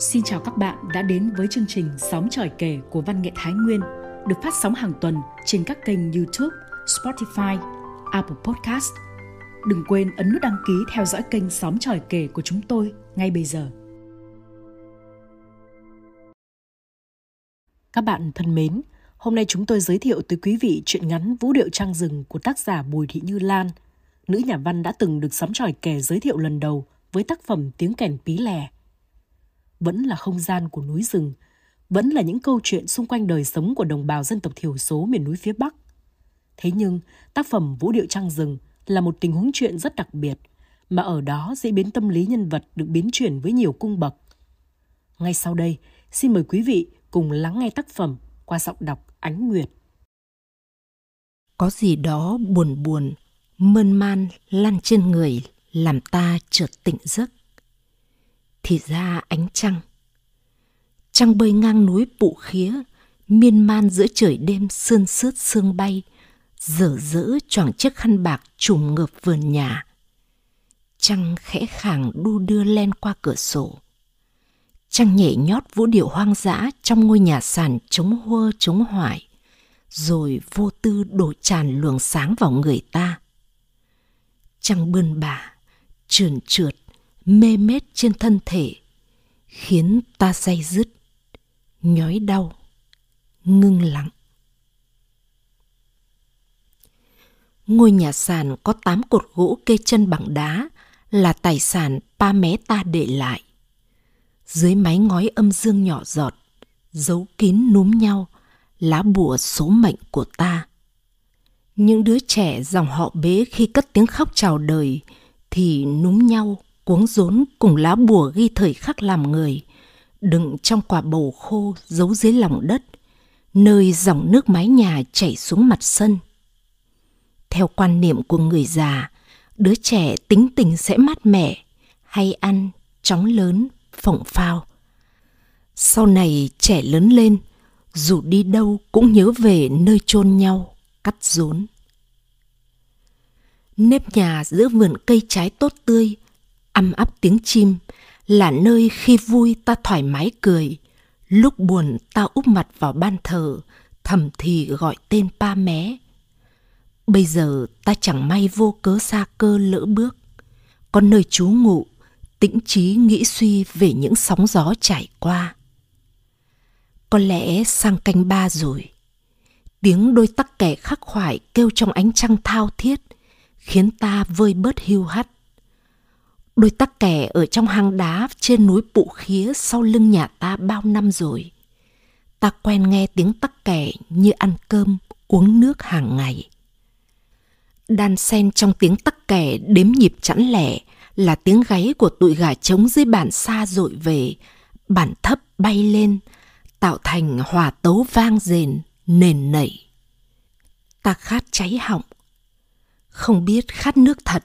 Xin chào các bạn đã đến với chương trình Sóng tròi kể của Văn nghệ Thái Nguyên được phát sóng hàng tuần trên các kênh YouTube, Spotify, Apple Podcast. Đừng quên ấn nút đăng ký theo dõi kênh Sóng tròi kể của chúng tôi ngay bây giờ. Các bạn thân mến, hôm nay chúng tôi giới thiệu tới quý vị truyện ngắn Vũ điệu trăng rừng của tác giả Bùi Thị Như Lan. Nữ nhà văn đã từng được sóng tròi kể giới thiệu lần đầu với tác phẩm Tiếng kèn pí lè vẫn là không gian của núi rừng, vẫn là những câu chuyện xung quanh đời sống của đồng bào dân tộc thiểu số miền núi phía Bắc. Thế nhưng, tác phẩm Vũ điệu trăng rừng là một tình huống chuyện rất đặc biệt, mà ở đó diễn biến tâm lý nhân vật được biến chuyển với nhiều cung bậc. Ngay sau đây, xin mời quý vị cùng lắng nghe tác phẩm qua giọng đọc Ánh Nguyệt. Có gì đó buồn buồn, mơn man lăn trên người làm ta chợt tỉnh giấc thì ra ánh trăng. Trăng bơi ngang núi bụ khía, miên man giữa trời đêm sương sướt sương bay, dở dỡ choàng chiếc khăn bạc trùm ngợp vườn nhà. Trăng khẽ khàng đu đưa len qua cửa sổ. Trăng nhảy nhót vũ điệu hoang dã trong ngôi nhà sàn chống hua chống hoại rồi vô tư đổ tràn luồng sáng vào người ta. Trăng bươn bà trườn trượt mê mết trên thân thể, khiến ta say dứt, nhói đau, ngưng lặng. Ngôi nhà sàn có tám cột gỗ kê chân bằng đá là tài sản ba mé ta để lại. Dưới mái ngói âm dương nhỏ giọt, giấu kín núm nhau lá bùa số mệnh của ta. Những đứa trẻ dòng họ bế khi cất tiếng khóc chào đời thì núm nhau cuống rốn cùng lá bùa ghi thời khắc làm người, đựng trong quả bầu khô giấu dưới lòng đất, nơi dòng nước mái nhà chảy xuống mặt sân. Theo quan niệm của người già, đứa trẻ tính tình sẽ mát mẻ, hay ăn, chóng lớn, phỏng phao. Sau này trẻ lớn lên, dù đi đâu cũng nhớ về nơi chôn nhau, cắt rốn. Nếp nhà giữa vườn cây trái tốt tươi, âm ấp tiếng chim là nơi khi vui ta thoải mái cười. Lúc buồn ta úp mặt vào ban thờ, thầm thì gọi tên pa mé. Bây giờ ta chẳng may vô cớ xa cơ lỡ bước. Có nơi trú ngụ, tĩnh trí nghĩ suy về những sóng gió trải qua. Có lẽ sang canh ba rồi. Tiếng đôi tắc kẻ khắc khoải kêu trong ánh trăng thao thiết, khiến ta vơi bớt hiu hắt. Đôi tắc kè ở trong hang đá trên núi Pụ Khía sau lưng nhà ta bao năm rồi. Ta quen nghe tiếng tắc kè như ăn cơm, uống nước hàng ngày. Đan sen trong tiếng tắc kè đếm nhịp chẵn lẻ là tiếng gáy của tụi gà trống dưới bản xa dội về, bản thấp bay lên, tạo thành hòa tấu vang rền, nền nảy. Ta khát cháy họng, không biết khát nước thật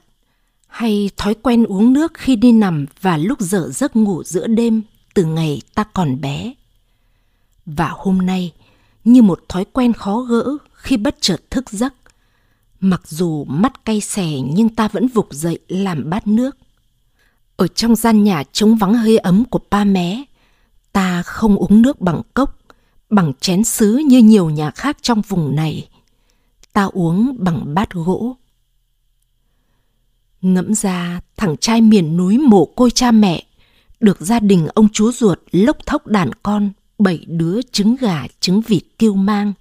hay thói quen uống nước khi đi nằm và lúc dở giấc ngủ giữa đêm từ ngày ta còn bé. Và hôm nay, như một thói quen khó gỡ khi bất chợt thức giấc, mặc dù mắt cay xè nhưng ta vẫn vục dậy làm bát nước. Ở trong gian nhà trống vắng hơi ấm của ba mé, ta không uống nước bằng cốc, bằng chén sứ như nhiều nhà khác trong vùng này. Ta uống bằng bát gỗ Ngẫm ra thằng trai miền núi mồ côi cha mẹ, được gia đình ông chú ruột lốc thốc đàn con, bảy đứa trứng gà trứng vịt kêu mang,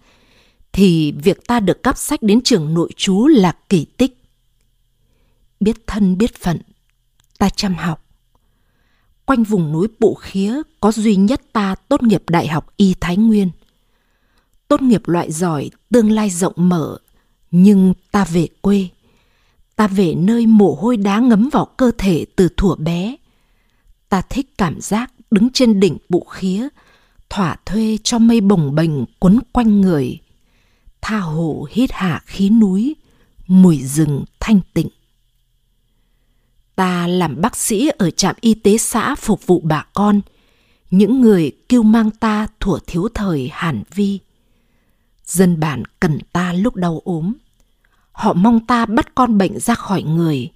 thì việc ta được cắp sách đến trường nội chú là kỳ tích. Biết thân biết phận, ta chăm học. Quanh vùng núi Bụ Khía có duy nhất ta tốt nghiệp Đại học Y Thái Nguyên. Tốt nghiệp loại giỏi, tương lai rộng mở, nhưng ta về quê ta về nơi mồ hôi đá ngấm vào cơ thể từ thuở bé. Ta thích cảm giác đứng trên đỉnh bụ khía, thỏa thuê cho mây bồng bềnh quấn quanh người. Tha hồ hít hạ khí núi, mùi rừng thanh tịnh. Ta làm bác sĩ ở trạm y tế xã phục vụ bà con, những người kêu mang ta thuở thiếu thời hàn vi. Dân bản cần ta lúc đau ốm họ mong ta bắt con bệnh ra khỏi người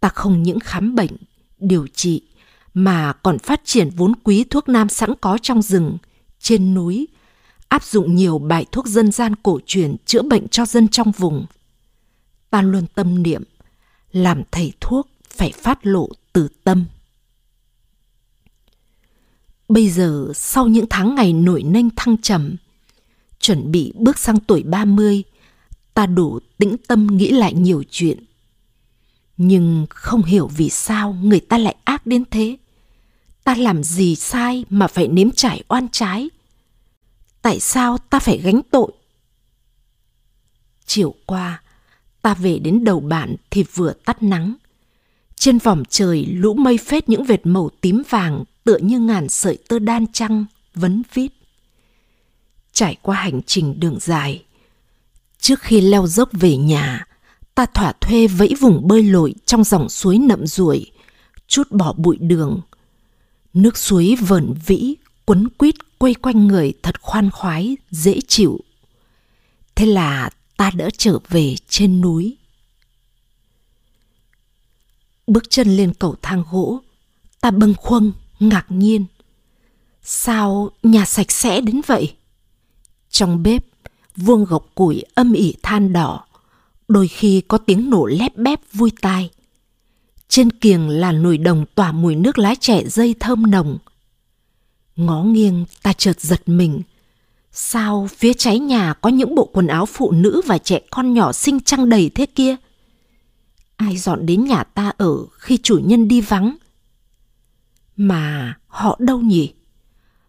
ta không những khám bệnh điều trị mà còn phát triển vốn quý thuốc nam sẵn có trong rừng, trên núi, áp dụng nhiều bài thuốc dân gian cổ truyền chữa bệnh cho dân trong vùng. Ta luôn tâm niệm, làm thầy thuốc phải phát lộ từ tâm. Bây giờ sau những tháng ngày nổi nênh thăng trầm, chuẩn bị bước sang tuổi 30, ta đủ tĩnh tâm nghĩ lại nhiều chuyện. Nhưng không hiểu vì sao người ta lại ác đến thế. Ta làm gì sai mà phải nếm trải oan trái? Tại sao ta phải gánh tội? Chiều qua, ta về đến đầu bản thì vừa tắt nắng. Trên vòm trời lũ mây phết những vệt màu tím vàng tựa như ngàn sợi tơ đan trăng vấn vít. Trải qua hành trình đường dài, trước khi leo dốc về nhà, ta thỏa thuê vẫy vùng bơi lội trong dòng suối nậm ruồi, chút bỏ bụi đường. Nước suối vẩn vĩ, quấn quýt quay quanh người thật khoan khoái, dễ chịu. Thế là ta đỡ trở về trên núi. Bước chân lên cầu thang gỗ, ta bâng khuâng, ngạc nhiên. Sao nhà sạch sẽ đến vậy? Trong bếp, vuông gọc củi âm ỉ than đỏ, đôi khi có tiếng nổ lép bép vui tai. Trên kiềng là nồi đồng tỏa mùi nước lá trẻ dây thơm nồng. Ngó nghiêng ta chợt giật mình. Sao phía cháy nhà có những bộ quần áo phụ nữ và trẻ con nhỏ xinh trăng đầy thế kia? Ai dọn đến nhà ta ở khi chủ nhân đi vắng? Mà họ đâu nhỉ?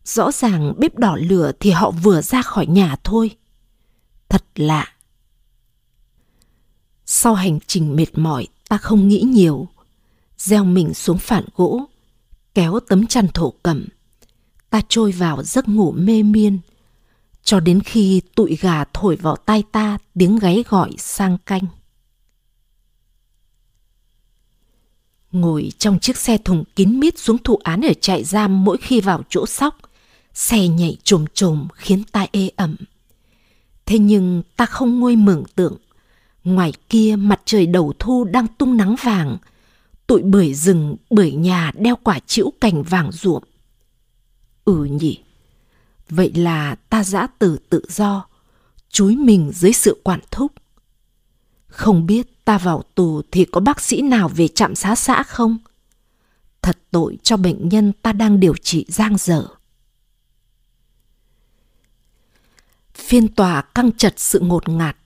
Rõ ràng bếp đỏ lửa thì họ vừa ra khỏi nhà thôi. Thật lạ. Sau hành trình mệt mỏi, ta không nghĩ nhiều. Gieo mình xuống phản gỗ, kéo tấm chăn thổ cẩm. Ta trôi vào giấc ngủ mê miên, cho đến khi tụi gà thổi vào tai ta tiếng gáy gọi sang canh. Ngồi trong chiếc xe thùng kín mít xuống thụ án ở trại giam mỗi khi vào chỗ sóc, xe nhảy trồm trồm khiến ta ê ẩm. Thế nhưng ta không ngôi mường tượng. Ngoài kia mặt trời đầu thu đang tung nắng vàng, tụi bưởi rừng, bưởi nhà đeo quả chĩu cành vàng ruộm. Ừ nhỉ, vậy là ta giã từ tự do, chúi mình dưới sự quản thúc. Không biết ta vào tù thì có bác sĩ nào về trạm xá xã không? Thật tội cho bệnh nhân ta đang điều trị giang dở. Phiên tòa căng chặt sự ngột ngạt.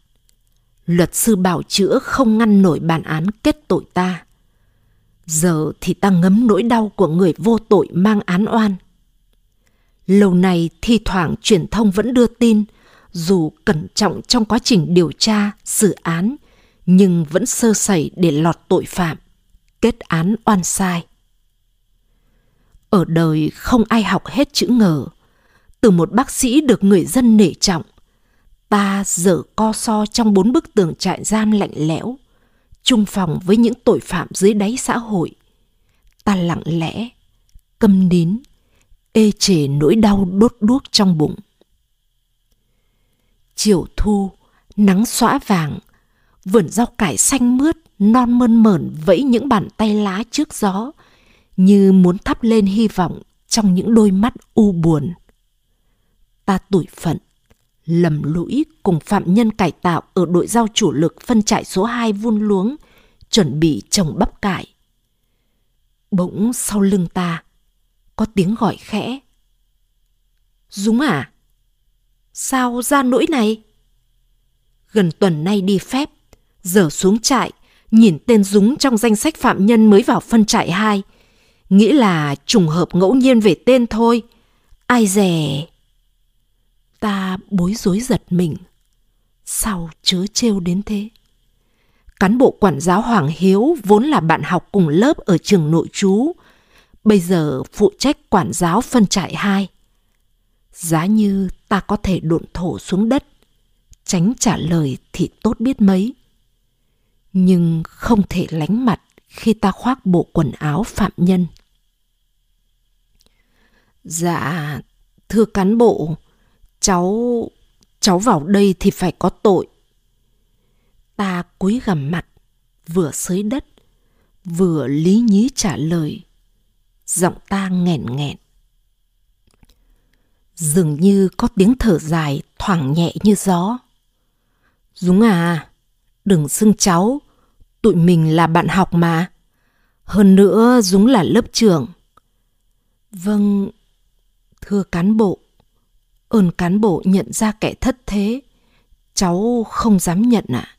Luật sư bảo chữa không ngăn nổi bản án kết tội ta. Giờ thì ta ngấm nỗi đau của người vô tội mang án oan. Lâu nay thi thoảng truyền thông vẫn đưa tin, dù cẩn trọng trong quá trình điều tra, xử án, nhưng vẫn sơ sẩy để lọt tội phạm, kết án oan sai. Ở đời không ai học hết chữ ngờ. Từ một bác sĩ được người dân nể trọng, ta dở co so trong bốn bức tường trại giam lạnh lẽo, chung phòng với những tội phạm dưới đáy xã hội. Ta lặng lẽ, câm nín, ê chề nỗi đau đốt đuốc trong bụng. Chiều thu, nắng xõa vàng, vườn rau cải xanh mướt, non mơn mởn vẫy những bàn tay lá trước gió, như muốn thắp lên hy vọng trong những đôi mắt u buồn. Ta tủi phận, lầm lũi cùng phạm nhân cải tạo ở đội giao chủ lực phân trại số 2 vun luống, chuẩn bị trồng bắp cải. Bỗng sau lưng ta, có tiếng gọi khẽ. Dũng à? Sao ra nỗi này? Gần tuần nay đi phép, giờ xuống trại, nhìn tên Dũng trong danh sách phạm nhân mới vào phân trại 2. Nghĩ là trùng hợp ngẫu nhiên về tên thôi. Ai dè... Ta bối rối giật mình. Sao chớ trêu đến thế? Cán bộ quản giáo Hoàng Hiếu vốn là bạn học cùng lớp ở trường nội trú, bây giờ phụ trách quản giáo phân trại 2. Giá như ta có thể độn thổ xuống đất, tránh trả lời thì tốt biết mấy nhưng không thể lánh mặt khi ta khoác bộ quần áo phạm nhân. Dạ, thưa cán bộ, cháu cháu vào đây thì phải có tội. Ta cúi gằm mặt, vừa xới đất, vừa lý nhí trả lời. giọng ta nghẹn nghẹn. Dường như có tiếng thở dài thoảng nhẹ như gió. Dũng à, đừng xưng cháu, tụi mình là bạn học mà. Hơn nữa Dũng là lớp trưởng. Vâng, thưa cán bộ, ơn cán bộ nhận ra kẻ thất thế, cháu không dám nhận ạ. À.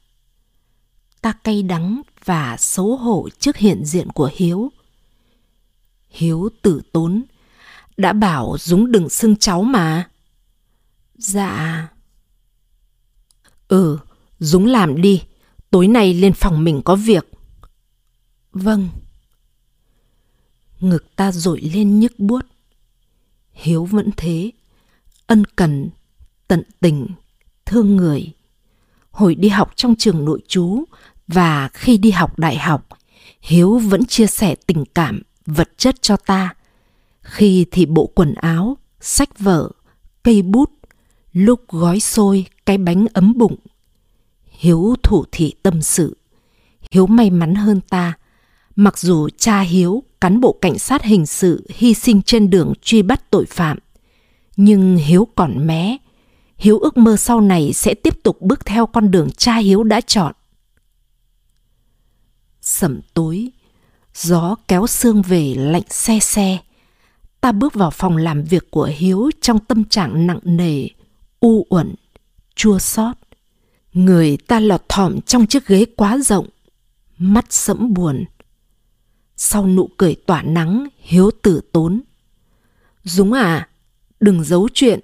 Ta cay đắng và xấu hổ trước hiện diện của Hiếu. Hiếu tử tốn, đã bảo Dũng đừng xưng cháu mà. Dạ. Ừ, Dũng làm đi, tối nay lên phòng mình có việc. Vâng. Ngực ta dội lên nhức buốt. Hiếu vẫn thế, ân cần, tận tình, thương người. Hồi đi học trong trường nội trú và khi đi học đại học, Hiếu vẫn chia sẻ tình cảm, vật chất cho ta. Khi thì bộ quần áo, sách vở, cây bút, lúc gói xôi, cái bánh ấm bụng. Hiếu thủ thị tâm sự. Hiếu may mắn hơn ta. Mặc dù cha Hiếu, cán bộ cảnh sát hình sự hy sinh trên đường truy bắt tội phạm, nhưng Hiếu còn mé. Hiếu ước mơ sau này sẽ tiếp tục bước theo con đường cha Hiếu đã chọn. Sẩm tối, gió kéo sương về lạnh xe xe. Ta bước vào phòng làm việc của Hiếu trong tâm trạng nặng nề, u uẩn, chua xót. Người ta lọt thỏm trong chiếc ghế quá rộng, mắt sẫm buồn. Sau nụ cười tỏa nắng, Hiếu tử tốn. Dũng à, đừng giấu chuyện.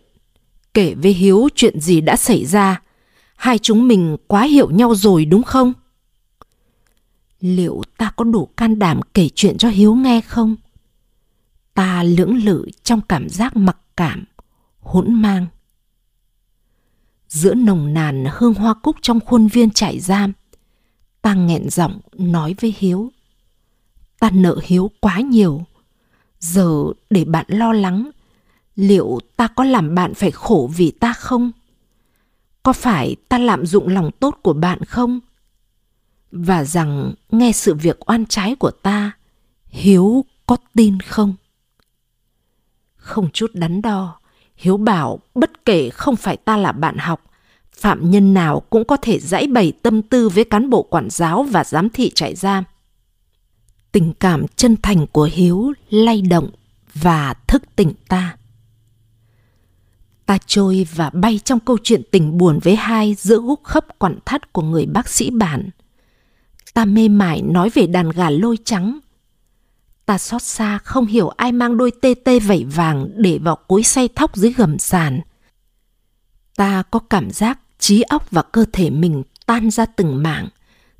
Kể với Hiếu chuyện gì đã xảy ra. Hai chúng mình quá hiểu nhau rồi đúng không? Liệu ta có đủ can đảm kể chuyện cho Hiếu nghe không? Ta lưỡng lự trong cảm giác mặc cảm, hỗn mang. Giữa nồng nàn hương hoa cúc trong khuôn viên trại giam, ta nghẹn giọng nói với Hiếu. Ta nợ Hiếu quá nhiều. Giờ để bạn lo lắng, liệu ta có làm bạn phải khổ vì ta không? Có phải ta lạm dụng lòng tốt của bạn không? Và rằng nghe sự việc oan trái của ta, Hiếu có tin không? Không chút đắn đo, Hiếu bảo bất kể không phải ta là bạn học, phạm nhân nào cũng có thể dãy bày tâm tư với cán bộ quản giáo và giám thị trại giam. Tình cảm chân thành của Hiếu lay động và thức tỉnh ta. Ta trôi và bay trong câu chuyện tình buồn với hai giữa gúc khấp quặn thắt của người bác sĩ bản. Ta mê mải nói về đàn gà lôi trắng. Ta xót xa không hiểu ai mang đôi tê tê vẩy vàng để vào cối say thóc dưới gầm sàn. Ta có cảm giác trí óc và cơ thể mình tan ra từng mảng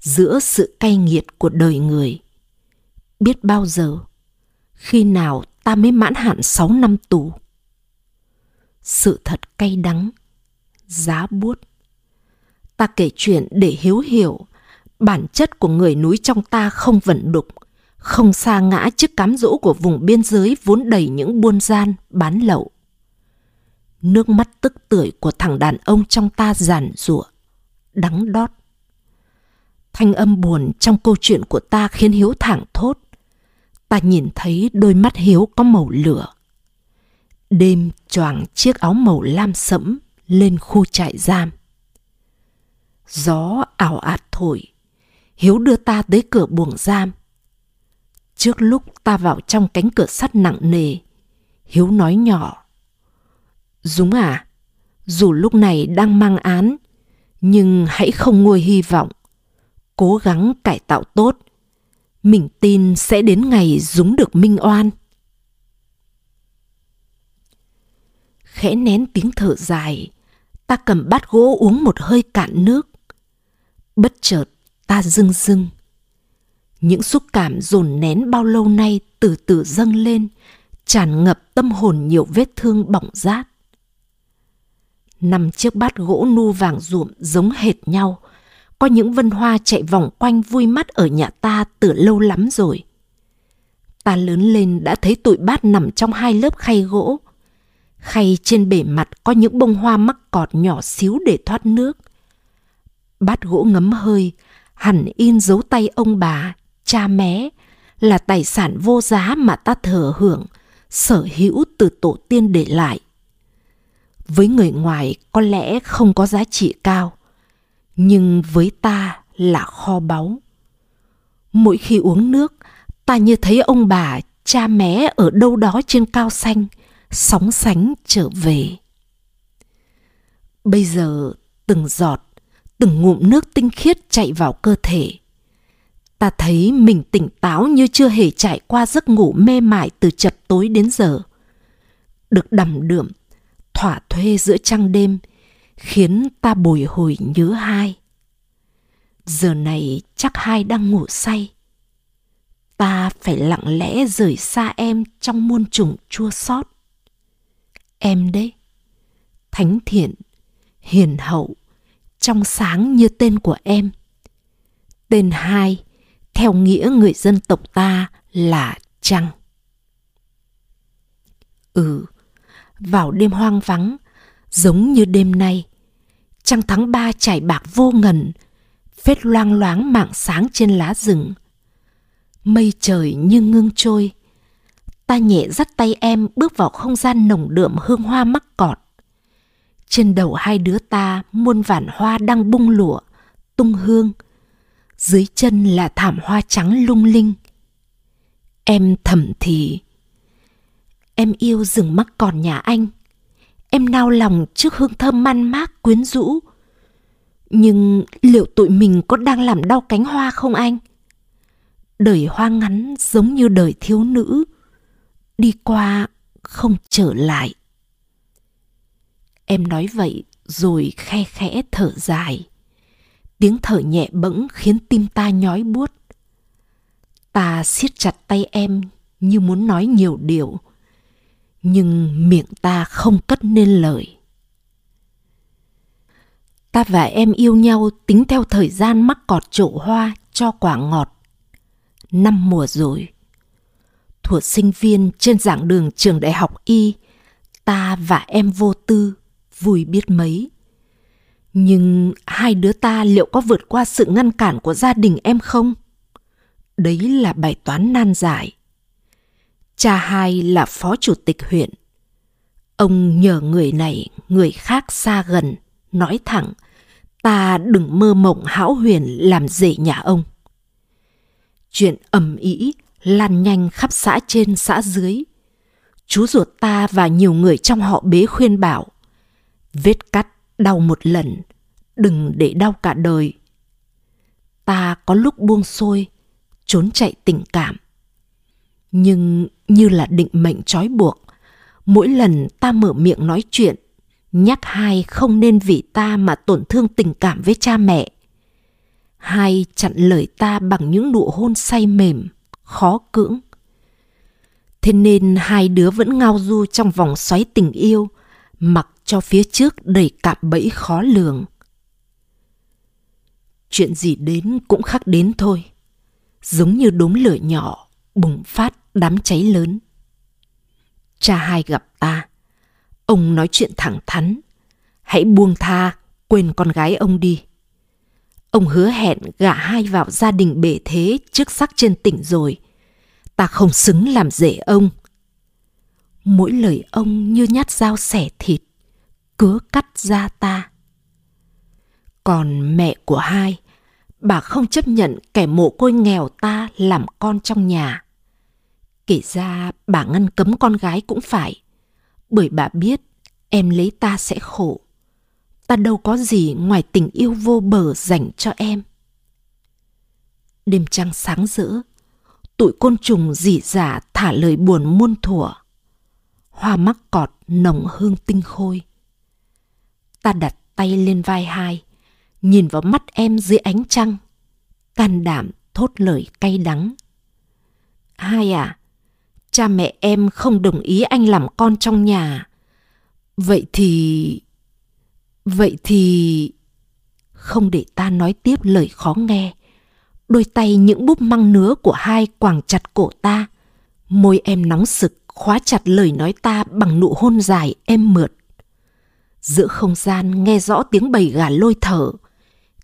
giữa sự cay nghiệt của đời người. Biết bao giờ, khi nào ta mới mãn hạn 6 năm tù? Sự thật cay đắng, giá buốt. Ta kể chuyện để hiếu hiểu bản chất của người núi trong ta không vẩn đục, không xa ngã trước cám dỗ của vùng biên giới vốn đầy những buôn gian, bán lậu. Nước mắt tức tưởi của thằng đàn ông trong ta giàn rủa, đắng đót. Thanh âm buồn trong câu chuyện của ta khiến Hiếu thẳng thốt. Ta nhìn thấy đôi mắt Hiếu có màu lửa. Đêm choàng chiếc áo màu lam sẫm lên khu trại giam. Gió ảo ạt thổi, Hiếu đưa ta tới cửa buồng giam. Trước lúc ta vào trong cánh cửa sắt nặng nề, Hiếu nói nhỏ. Dũng à, dù lúc này đang mang án, nhưng hãy không nguôi hy vọng. Cố gắng cải tạo tốt. Mình tin sẽ đến ngày Dũng được minh oan. Khẽ nén tiếng thở dài, ta cầm bát gỗ uống một hơi cạn nước. Bất chợt, ta rưng rưng. Những xúc cảm dồn nén bao lâu nay từ từ dâng lên, tràn ngập tâm hồn nhiều vết thương bỏng rát. Năm chiếc bát gỗ nu vàng ruộm giống hệt nhau, có những vân hoa chạy vòng quanh vui mắt ở nhà ta từ lâu lắm rồi. Ta lớn lên đã thấy tụi bát nằm trong hai lớp khay gỗ. Khay trên bề mặt có những bông hoa mắc cọt nhỏ xíu để thoát nước. Bát gỗ ngấm hơi, hẳn in dấu tay ông bà, cha mé, là tài sản vô giá mà ta thừa hưởng, sở hữu từ tổ tiên để lại. Với người ngoài có lẽ không có giá trị cao, nhưng với ta là kho báu. Mỗi khi uống nước, ta như thấy ông bà, cha mẹ ở đâu đó trên cao xanh, sóng sánh trở về. Bây giờ từng giọt, từng ngụm nước tinh khiết chạy vào cơ thể. Ta thấy mình tỉnh táo như chưa hề trải qua giấc ngủ mê mải từ chập tối đến giờ. Được đầm đượm, thỏa thuê giữa trăng đêm, khiến ta bồi hồi nhớ hai. Giờ này chắc hai đang ngủ say. Ta phải lặng lẽ rời xa em trong muôn trùng chua xót. Em đấy, thánh thiện, hiền hậu, trong sáng như tên của em. Tên hai, theo nghĩa người dân tộc ta là Trăng. Ừ, vào đêm hoang vắng, giống như đêm nay, trăng tháng ba trải bạc vô ngần, phết loang loáng mạng sáng trên lá rừng. Mây trời như ngưng trôi, ta nhẹ dắt tay em bước vào không gian nồng đượm hương hoa mắc cọt. Trên đầu hai đứa ta muôn vản hoa đang bung lụa, tung hương. Dưới chân là thảm hoa trắng lung linh. Em thầm thì Em yêu rừng mắc cọt nhà anh. Em nao lòng trước hương thơm man mác quyến rũ. Nhưng liệu tụi mình có đang làm đau cánh hoa không anh? Đời hoa ngắn giống như đời thiếu nữ. Đi qua không trở lại. Em nói vậy rồi khe khẽ thở dài. Tiếng thở nhẹ bẫng khiến tim ta nhói buốt. Ta siết chặt tay em như muốn nói nhiều điều, nhưng miệng ta không cất nên lời ta và em yêu nhau tính theo thời gian mắc cọt trổ hoa cho quả ngọt năm mùa rồi thuở sinh viên trên giảng đường trường đại học y ta và em vô tư vui biết mấy nhưng hai đứa ta liệu có vượt qua sự ngăn cản của gia đình em không đấy là bài toán nan giải Cha hai là phó chủ tịch huyện. Ông nhờ người này, người khác xa gần, nói thẳng, ta đừng mơ mộng hão huyền làm rể nhà ông. Chuyện ầm ĩ lan nhanh khắp xã trên xã dưới. Chú ruột ta và nhiều người trong họ bế khuyên bảo, vết cắt đau một lần, đừng để đau cả đời. Ta có lúc buông xuôi, trốn chạy tình cảm nhưng như là định mệnh trói buộc mỗi lần ta mở miệng nói chuyện nhắc hai không nên vì ta mà tổn thương tình cảm với cha mẹ hai chặn lời ta bằng những nụ hôn say mềm khó cưỡng thế nên hai đứa vẫn ngao du trong vòng xoáy tình yêu mặc cho phía trước đầy cạm bẫy khó lường chuyện gì đến cũng khắc đến thôi giống như đốm lửa nhỏ bùng phát đám cháy lớn. Cha hai gặp ta. Ông nói chuyện thẳng thắn. Hãy buông tha, quên con gái ông đi. Ông hứa hẹn gả hai vào gia đình bể thế trước sắc trên tỉnh rồi. Ta không xứng làm rể ông. Mỗi lời ông như nhát dao xẻ thịt, cứa cắt ra ta. Còn mẹ của hai, bà không chấp nhận kẻ mồ côi nghèo ta làm con trong nhà. Kể ra bà ngăn cấm con gái cũng phải. Bởi bà biết em lấy ta sẽ khổ. Ta đâu có gì ngoài tình yêu vô bờ dành cho em. Đêm trăng sáng rỡ, tụi côn trùng dỉ giả thả lời buồn muôn thuở. Hoa mắc cọt nồng hương tinh khôi. Ta đặt tay lên vai hai, nhìn vào mắt em dưới ánh trăng, can đảm thốt lời cay đắng. Hai à, cha mẹ em không đồng ý anh làm con trong nhà vậy thì vậy thì không để ta nói tiếp lời khó nghe. Đôi tay những búp măng nứa của hai quàng chặt cổ ta. Môi em nóng sực khóa chặt lời nói ta bằng nụ hôn dài êm mượt. Giữa không gian nghe rõ tiếng bầy gà lôi thở.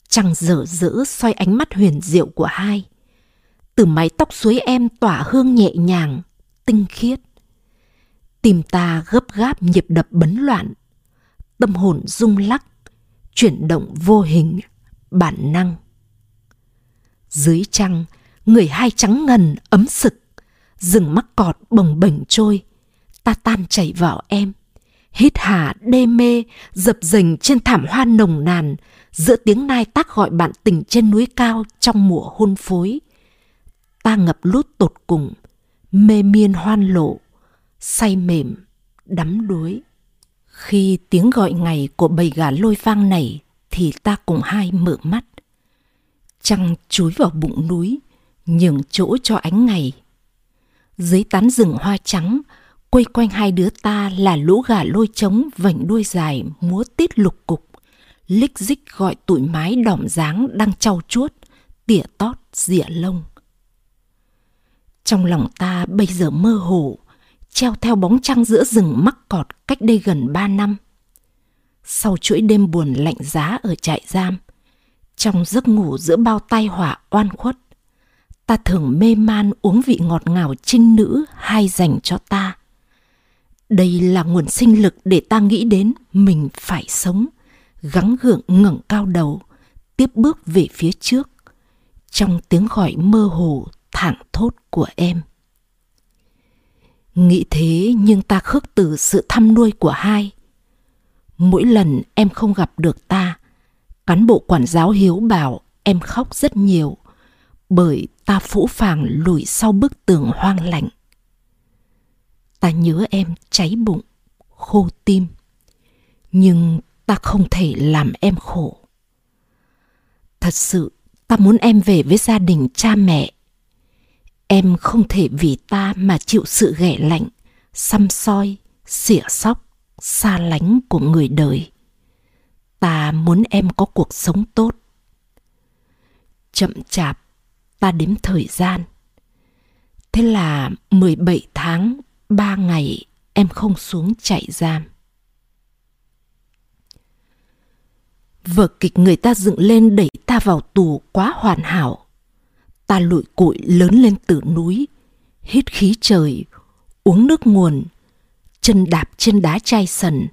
Trăng dở dỡ xoay ánh mắt huyền diệu của hai. Từ mái tóc suối em tỏa hương nhẹ nhàng, tinh khiết. Tim ta gấp gáp nhịp đập bấn loạn, tâm hồn rung lắc, chuyển động vô hình, bản năng. Dưới trăng, người hai trắng ngần ấm sực, rừng mắc cọt bồng bềnh trôi, ta tan chảy vào em hít hà đê mê dập dềnh trên thảm hoa nồng nàn. Giữa tiếng nai tác gọi bạn tình trên núi cao trong mùa hôn phối. Ta ngập lút tột cùng mê miên hoan lộ say mềm đắm đuối khi tiếng gọi ngày của bầy gà lôi vang này thì ta cùng hai mở mắt. Trăng chúi vào bụng núi nhường chỗ cho ánh ngày. Dưới tán rừng hoa trắng Quây quanh hai đứa ta là lũ gà lôi trống vảnh đuôi dài múa tít lục cục, lích dích gọi tụi mái đỏm dáng đang trau chuốt, tỉa tót dịa lông. Trong lòng ta bây giờ mơ hồ, treo theo bóng trăng giữa rừng mắc cọt cách đây gần ba năm. Sau chuỗi đêm buồn lạnh giá ở trại giam, trong giấc ngủ giữa bao tai họa oan khuất, ta thường mê man uống vị ngọt ngào trinh nữ hay dành cho ta đây là nguồn sinh lực để ta nghĩ đến mình phải sống gắng gượng ngẩng cao đầu tiếp bước về phía trước trong tiếng gọi mơ hồ thẳng thốt của em nghĩ thế nhưng ta khước từ sự thăm nuôi của hai. Mỗi lần em không gặp được ta, cán bộ quản giáo hiếu bảo em khóc rất nhiều, bởi ta phũ phàng lùi sau bức tường hoang lạnh. Ta nhớ em cháy bụng, khô tim, nhưng ta không thể làm em khổ. Thật sự, ta muốn em về với gia đình cha mẹ em không thể vì ta mà chịu sự ghẻ lạnh, xăm soi, xỉa sóc, xa lánh của người đời ta muốn em có cuộc sống tốt chậm chạp, ta đếm thời gian thế là 17 tháng, ba ngày em không xuống chạy giam. Vở kịch người ta dựng lên đẩy ta vào tù quá hoàn hảo. Ta lụi cụi lớn lên từ núi, hít khí trời, uống nước nguồn, chân đạp trên đá chai sần.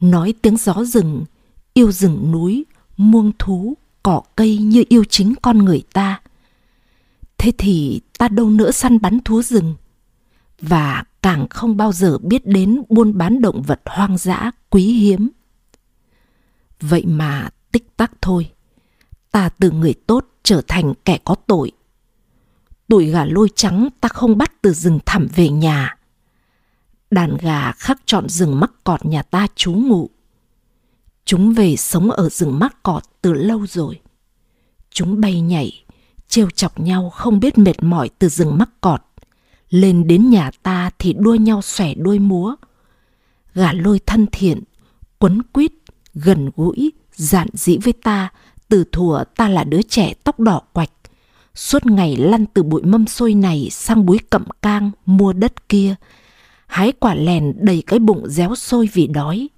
Nói tiếng gió rừng, yêu rừng núi, muông thú, cỏ cây như yêu chính con người ta. Thế thì ta đâu nữa săn bắn thú rừng và càng không bao giờ biết đến buôn bán động vật hoang dã quý hiếm. Vậy mà tích tắc thôi, ta từ người tốt trở thành kẻ có tội. tuổi gà lôi trắng ta không bắt từ rừng thẳm về nhà. Đàn gà khắc chọn rừng mắc cọt nhà ta trú ngụ. Chúng về sống ở rừng mắc cọt từ lâu rồi. Chúng bay nhảy, trêu chọc nhau không biết mệt mỏi từ rừng mắc cọt lên đến nhà ta thì đua nhau xòe đuôi múa. Gà lôi thân thiện, quấn quýt, gần gũi, giản dĩ với ta, từ thuở ta là đứa trẻ tóc đỏ quạch. Suốt ngày lăn từ bụi mâm xôi này sang búi cẩm cang mua đất kia, hái quả lèn đầy cái bụng réo sôi vì đói.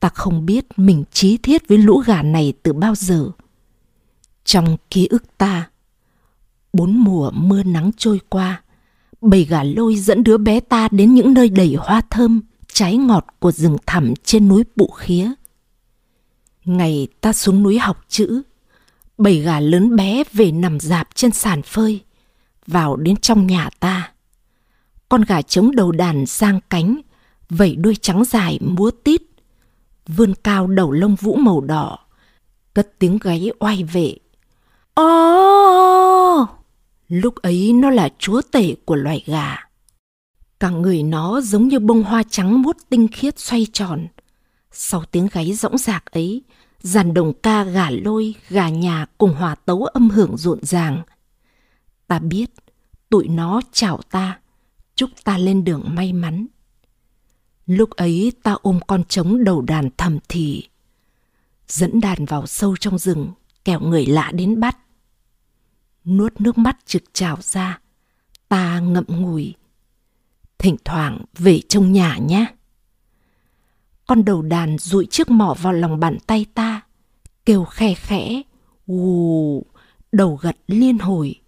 Ta không biết mình trí thiết với lũ gà này từ bao giờ. Trong ký ức ta, bốn mùa mưa nắng trôi qua, bầy gà lôi dẫn đứa bé ta đến những nơi đầy hoa thơm, trái ngọt của rừng thẳm trên núi Bụ Khía. Ngày ta xuống núi học chữ, bầy gà lớn bé về nằm dạp trên sàn phơi, vào đến trong nhà ta. Con gà trống đầu đàn sang cánh, vẩy đuôi trắng dài múa tít, vươn cao đầu lông vũ màu đỏ, cất tiếng gáy oai vệ. Ô! Lúc ấy nó là chúa tể của loài gà. Cả người nó giống như bông hoa trắng mút tinh khiết xoay tròn. Sau tiếng gáy rõng rạc ấy, dàn đồng ca gà lôi, gà nhà cùng hòa tấu âm hưởng rộn ràng. Ta biết, tụi nó chào ta, chúc ta lên đường may mắn. Lúc ấy ta ôm con trống đầu đàn thầm thì, dẫn đàn vào sâu trong rừng, kẻo người lạ đến bắt nuốt nước mắt trực trào ra. Ta ngậm ngùi. Thỉnh thoảng về trong nhà nhé. Con đầu đàn rụi chiếc mỏ vào lòng bàn tay ta, kêu khe khẽ, ù, đầu gật liên hồi.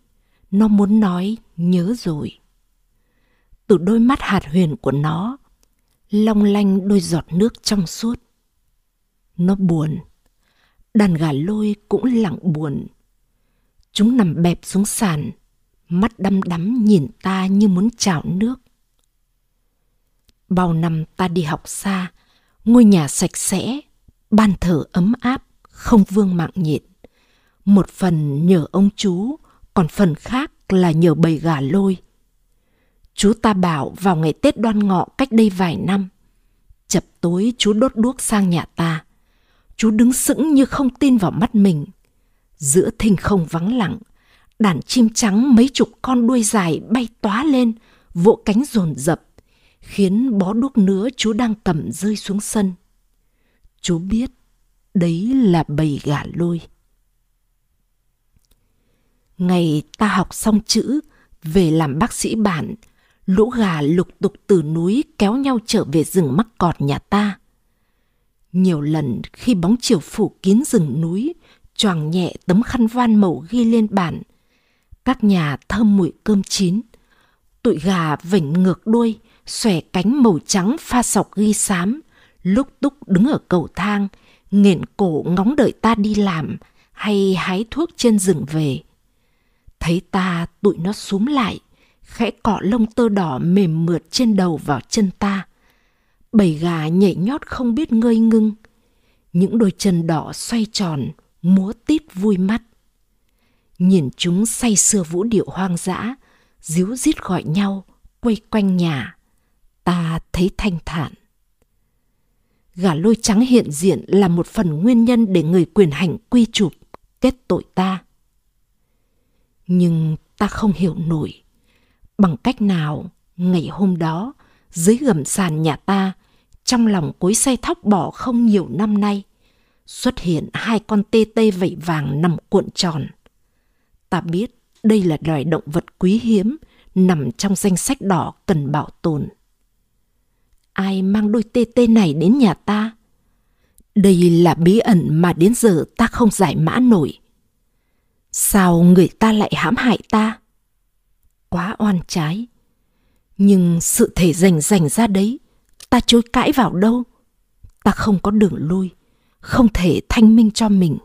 Nó muốn nói nhớ rồi. Từ đôi mắt hạt huyền của nó, long lanh đôi giọt nước trong suốt. Nó buồn. Đàn gà lôi cũng lặng buồn. Chúng nằm bẹp xuống sàn, mắt đăm đắm nhìn ta như muốn trào nước. Bao năm ta đi học xa, ngôi nhà sạch sẽ, ban thờ ấm áp, không vương mạng nhện. Một phần nhờ ông chú, còn phần khác là nhờ bầy gà lôi. Chú ta bảo vào ngày Tết đoan ngọ cách đây vài năm. Chập tối chú đốt đuốc sang nhà ta. Chú đứng sững như không tin vào mắt mình. Giữa thinh không vắng lặng, đàn chim trắng mấy chục con đuôi dài bay tóa lên, vỗ cánh rồn rập, khiến bó đuốc nứa chú đang cầm rơi xuống sân. Chú biết đấy là bầy gà lôi. Ngày ta học xong chữ, về làm bác sĩ bản, lũ gà lục tục từ núi kéo nhau trở về rừng mắc cọt nhà ta. Nhiều lần khi bóng chiều phủ kín rừng núi, choàng nhẹ tấm khăn van màu ghi lên bản. Các nhà thơm mùi cơm chín. Tụi gà vểnh ngược đuôi, xòe cánh màu trắng pha sọc ghi xám, lúc túc đứng ở cầu thang, nghển cổ ngóng đợi ta đi làm hay hái thuốc trên rừng về. Thấy ta tụi nó súm lại, khẽ cọ lông tơ đỏ mềm mượt trên đầu vào chân ta. Bầy gà nhảy nhót không biết ngơi ngưng. Những đôi chân đỏ xoay tròn, múa tít vui mắt. Nhìn chúng say sưa vũ điệu hoang dã, díu dít gọi nhau, quay quanh nhà. Ta thấy thanh thản. Gà lôi trắng hiện diện là một phần nguyên nhân để người quyền hành quy chụp, kết tội ta. Nhưng ta không hiểu nổi bằng cách nào ngày hôm đó dưới gầm sàn nhà ta trong lòng cối say thóc bỏ không nhiều năm nay xuất hiện hai con tê tê vẩy vàng nằm cuộn tròn ta biết đây là loài động vật quý hiếm, nằm trong danh sách đỏ cần bảo tồn. Ai mang đôi tê tê này đến nhà ta? Đây là bí ẩn mà đến giờ ta không giải mã nổi. Sao người ta lại hãm hại ta? Quá oan trái. Nhưng sự thể rành rành ra đấy, ta chối cãi vào đâu? Ta không có đường lui, không thể thanh minh cho mình.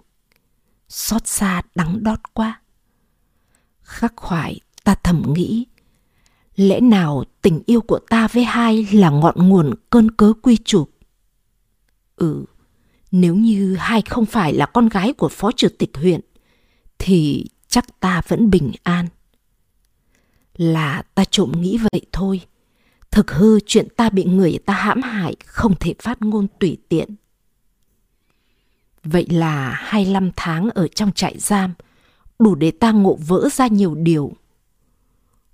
Xót xa đắng đót quá khắc khoải, ta thầm nghĩ, lẽ nào tình yêu của ta với hai là ngọn nguồn cơn cớ quy chụp? Ừ nếu như hai không phải là con gái của phó chủ tịch huyện, thì chắc ta vẫn bình an. Là ta trộm nghĩ vậy thôi, thực hư chuyện ta bị người ta hãm hại không thể phát ngôn tùy tiện. Vậy là 25 tháng ở trong trại giam đủ để ta ngộ vỡ ra nhiều điều.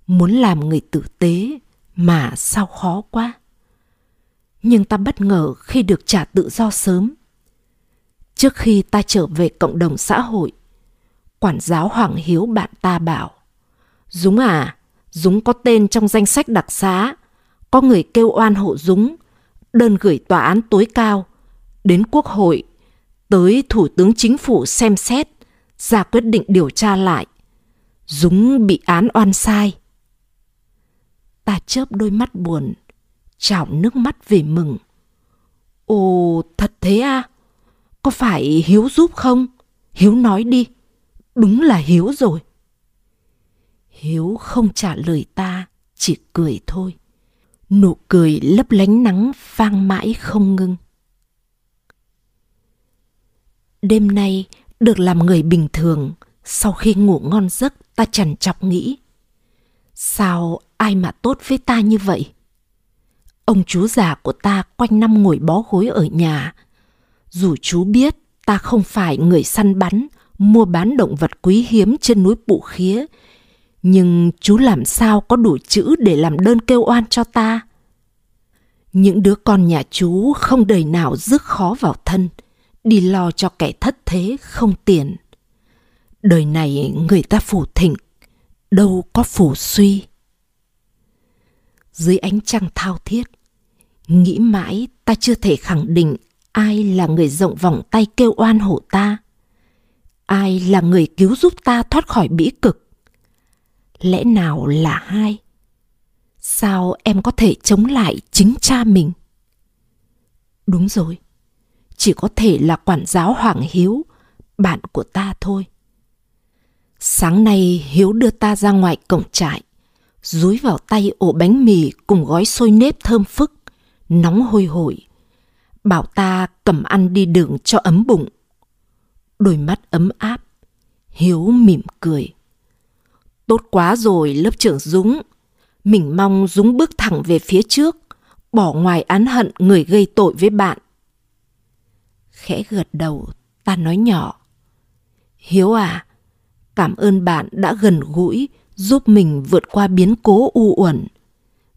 Muốn làm người tử tế mà sao khó quá. Nhưng ta bất ngờ khi được trả tự do sớm. Trước khi ta trở về cộng đồng xã hội, quản giáo hoàng hiếu bạn ta bảo dúng à dúng có tên trong danh sách đặc xá, có người kêu oan hộ dúng đơn gửi tòa án tối cao, đến quốc hội, tới thủ tướng chính phủ xem xét ra quyết định điều tra lại. Dúng bị án oan sai. Ta chớp đôi mắt buồn trào nước mắt về mừng. Ồ, thật thế à? Có phải hiếu giúp không? Hiếu nói đi, đúng là hiếu rồi. Hiếu không trả lời ta, chỉ cười thôi. Nụ cười lấp lánh nắng vang mãi không ngưng. Đêm nay được làm người bình thường. Sau khi ngủ ngon giấc ta chằn chọc nghĩ sao ai mà tốt với ta như vậy? Ông chú già của ta quanh năm ngồi bó gối ở nhà. Dù chú biết ta không phải người săn bắn mua bán động vật quý hiếm trên núi Bụ Khía, nhưng chú làm sao có đủ chữ để làm đơn kêu oan cho ta? Những đứa con nhà chú không đời nào rước khó vào thân, đi lo cho kẻ thất thế không tiền. Đời này người ta phủ thịnh, đâu có phủ suy. Dưới ánh trăng thao thiết, nghĩ mãi ta chưa thể khẳng định ai là người rộng vòng tay kêu oan hộ ta ai là người cứu giúp ta thoát khỏi bĩ cực lẽ nào là hai sao em có thể chống lại chính cha mình đúng rồi chỉ có thể là quản giáo hoàng hiếu, bạn của ta thôi. Sáng nay, hiếu đưa ta ra ngoài cổng trại, dúi vào tay ổ bánh mì cùng gói xôi nếp thơm phức, nóng hôi hổi. Bảo ta cầm ăn đi đường cho ấm bụng. Đôi mắt ấm áp, hiếu mỉm cười. Tốt quá rồi, lớp trưởng dũng. Mình mong dũng bước thẳng về phía trước, bỏ ngoài án hận người gây tội với bạn khẽ gật đầu, ta nói nhỏ. Hiếu à cảm ơn bạn đã gần gũi giúp mình vượt qua biến cố u uẩn.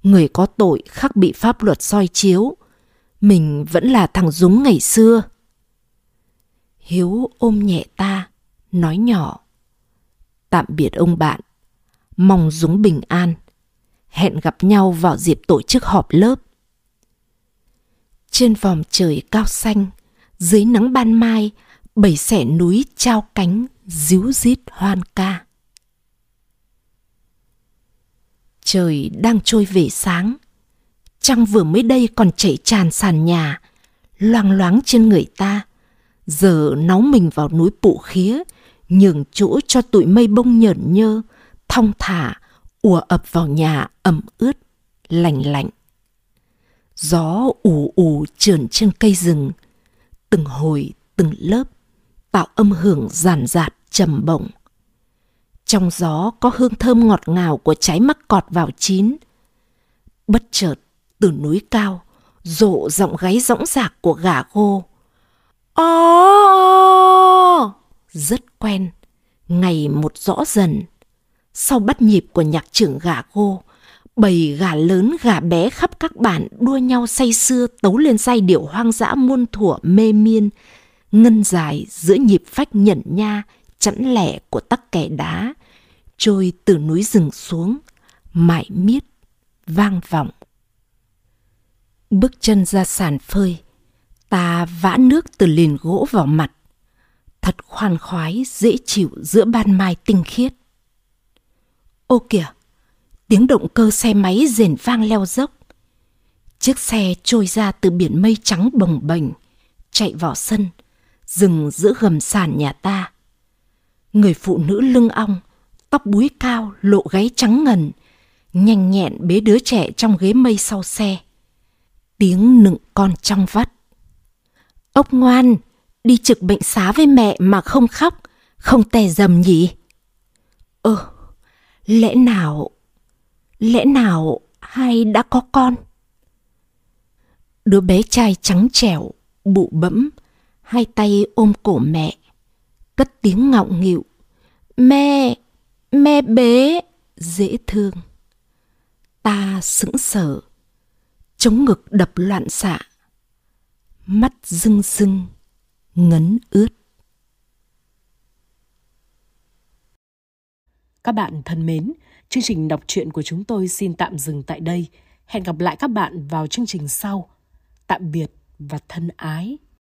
Người có tội khắc bị pháp luật soi chiếu. Mình vẫn là thằng dúng ngày xưa. Hiếu ôm nhẹ ta, nói nhỏ. Tạm biệt ông bạn. Mong dúng bình an. Hẹn gặp nhau vào dịp tổ chức họp lớp. Trên vòng trời cao xanh dưới nắng ban mai, bảy sẻ núi trao cánh díu rít hoan ca. Trời đang trôi về sáng. Trăng vừa mới đây còn chảy tràn sàn nhà, loang loáng trên người ta. Giờ náu mình vào núi pụ khía, nhường chỗ cho tụi mây bông nhởn nhơ, thong thả, ùa ập vào nhà ẩm ướt, lành lạnh. Gió ù ù trườn trên cây rừng từng hồi từng lớp tạo âm hưởng giản giạt trầm bổng trong gió có hương thơm ngọt ngào của trái mắc cọt vào chín bất chợt từ núi cao rộ giọng gáy rõng rạc của gà gô Ồ! Rất quen, ngày một rõ dần. Sau bắt nhịp của nhạc trưởng gà gô, bầy gà lớn gà bé khắp các bản đua nhau say sưa tấu lên giai điệu hoang dã muôn thuở mê miên, ngân dài giữa nhịp phách nhẫn nha, chẵn lẻ của tắc kẻ đá, trôi từ núi rừng xuống, mãi miết, vang vọng. Bước chân ra sàn phơi, ta vã nước từ liền gỗ vào mặt, thật khoan khoái dễ chịu giữa ban mai tinh khiết. Ô kìa, tiếng động cơ xe máy rền vang leo dốc. Chiếc xe trôi ra từ biển mây trắng bồng bềnh, chạy vào sân, dừng giữa gầm sàn nhà ta. Người phụ nữ lưng ong, tóc búi cao, lộ gáy trắng ngần, nhanh nhẹn bế đứa trẻ trong ghế mây sau xe. Tiếng nựng con trong vắt. Ốc ngoan, đi trực bệnh xá với mẹ mà không khóc, không tè dầm nhỉ? Ơ, ờ, lẽ nào, lẽ nào hai đã có con? Đứa bé trai trắng trẻo, bụ bẫm, hai tay ôm cổ mẹ, cất tiếng ngọng nghịu. Mẹ, mẹ bế, dễ thương. Ta sững sờ, chống ngực đập loạn xạ mắt rưng rưng ngấn ướt các bạn thân mến chương trình đọc truyện của chúng tôi xin tạm dừng tại đây. Hẹn gặp lại các bạn vào chương trình sau. Tạm biệt và thân ái.